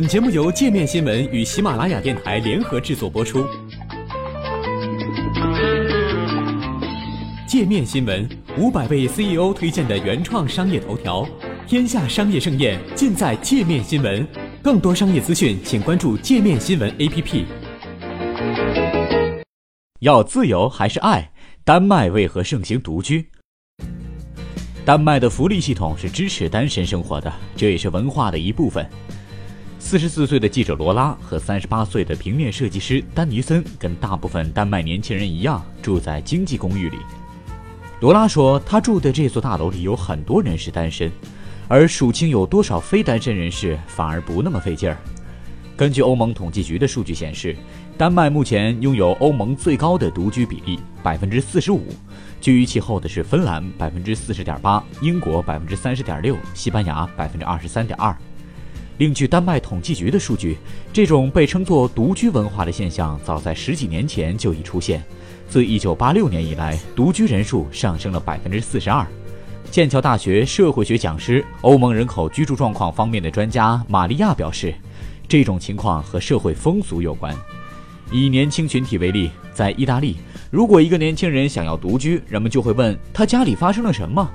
本节目由界面新闻与喜马拉雅电台联合制作播出。界面新闻五百位 CEO 推荐的原创商业头条，天下商业盛宴尽在界面新闻。更多商业资讯，请关注界面新闻 APP。要自由还是爱？丹麦为何盛行独居？丹麦的福利系统是支持单身生活的，这也是文化的一部分。四十四岁的记者罗拉和三十八岁的平面设计师丹尼森，跟大部分丹麦年轻人一样，住在经济公寓里。罗拉说，他住的这座大楼里有很多人是单身，而数清有多少非单身人士反而不那么费劲儿。根据欧盟统计局的数据显示，丹麦目前拥有欧盟最高的独居比例，百分之四十五，居于其后的是芬兰百分之四十点八，英国百分之三十点六，西班牙百分之二十三点二。另据丹麦统计局的数据，这种被称作独居文化的现象，早在十几年前就已出现。自1986年以来，独居人数上升了百分之四十二。剑桥大学社会学讲师、欧盟人口居住状况方面的专家玛利亚表示，这种情况和社会风俗有关。以年轻群体为例，在意大利，如果一个年轻人想要独居，人们就会问他家里发生了什么。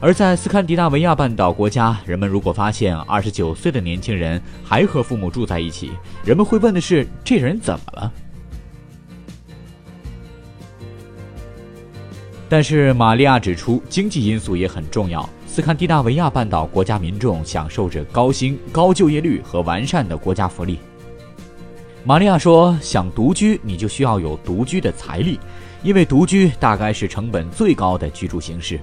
而在斯堪的纳维亚半岛国家，人们如果发现二十九岁的年轻人还和父母住在一起，人们会问的是：这人怎么了？但是玛利亚指出，经济因素也很重要。斯堪的纳维亚半岛国家民众享受着高薪、高就业率和完善的国家福利。玛利亚说：“想独居，你就需要有独居的财力，因为独居大概是成本最高的居住形式。”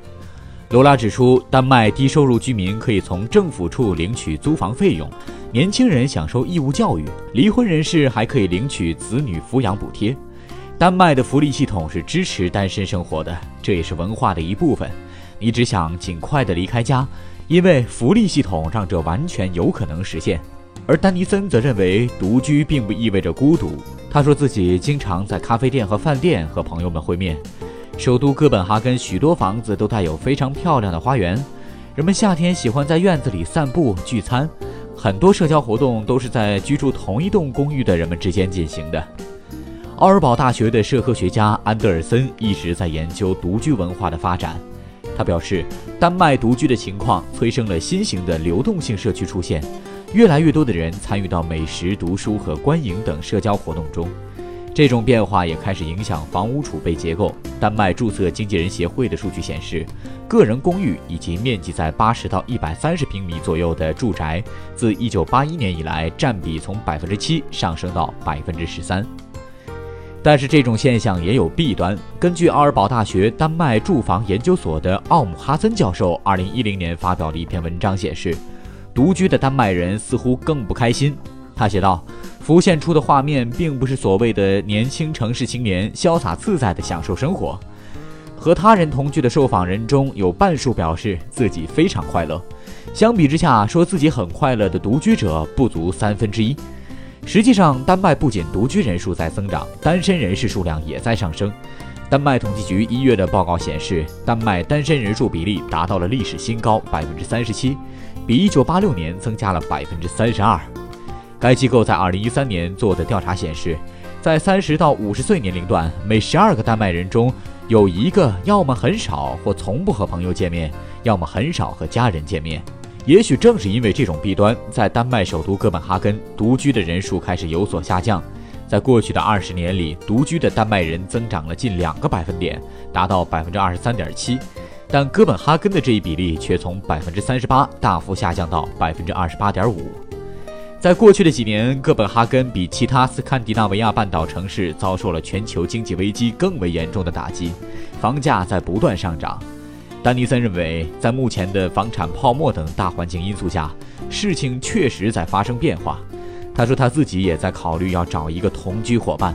罗拉指出，丹麦低收入居民可以从政府处领取租房费用，年轻人享受义务教育，离婚人士还可以领取子女抚养补贴。丹麦的福利系统是支持单身生活的，这也是文化的一部分。你只想尽快的离开家，因为福利系统让这完全有可能实现。而丹尼森则认为，独居并不意味着孤独。他说自己经常在咖啡店和饭店和朋友们会面。首都哥本哈根许多房子都带有非常漂亮的花园，人们夏天喜欢在院子里散步聚餐，很多社交活动都是在居住同一栋公寓的人们之间进行的。奥尔堡大学的社科学家安德尔森一直在研究独居文化的发展，他表示，丹麦独居的情况催生了新型的流动性社区出现，越来越多的人参与到美食、读书和观影等社交活动中。这种变化也开始影响房屋储备结构。丹麦注册经纪人协会的数据显示，个人公寓以及面积在八十到一百三十平米左右的住宅，自一九八一年以来占比从百分之七上升到百分之十三。但是这种现象也有弊端。根据奥尔堡大学丹麦住房研究所的奥姆哈森教授二零一零年发表的一篇文章显示，独居的丹麦人似乎更不开心。他写道。浮现出的画面并不是所谓的年轻城市青年潇洒自在地享受生活。和他人同居的受访人中有半数表示自己非常快乐，相比之下，说自己很快乐的独居者不足三分之一。实际上，丹麦不仅独居人数在增长，单身人士数量也在上升。丹麦统计局一月的报告显示，丹麦单身人数比例达到了历史新高，百分之三十七，比一九八六年增加了百分之三十二。该机构在2013年做的调查显示，在30到50岁年龄段，每12个丹麦人中有一个要么很少或从不和朋友见面，要么很少和家人见面。也许正是因为这种弊端，在丹麦首都哥本哈根，独居的人数开始有所下降。在过去的二十年里，独居的丹麦人增长了近两个百分点，达到百分之二十三点七，但哥本哈根的这一比例却从百分之三十八大幅下降到百分之二十八点五。在过去的几年，哥本哈根比其他斯堪的纳维亚半岛城市遭受了全球经济危机更为严重的打击，房价在不断上涨。丹尼森认为，在目前的房产泡沫等大环境因素下，事情确实在发生变化。他说他自己也在考虑要找一个同居伙伴，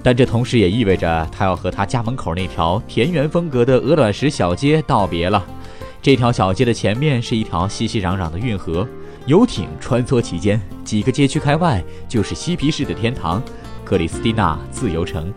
但这同时也意味着他要和他家门口那条田园风格的鹅卵石小街道别了。这条小街的前面是一条熙熙攘攘的运河。游艇穿梭其间几个街区开外就是嬉皮士的天堂克里斯蒂娜自由城。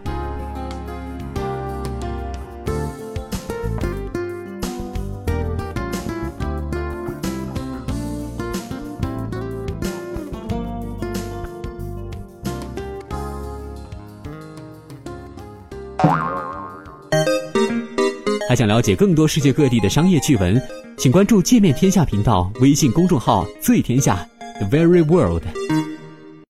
还想了解更多世界各地的商业趣闻请关注“界面天下”频道微信公众号“最天下 The Very World”。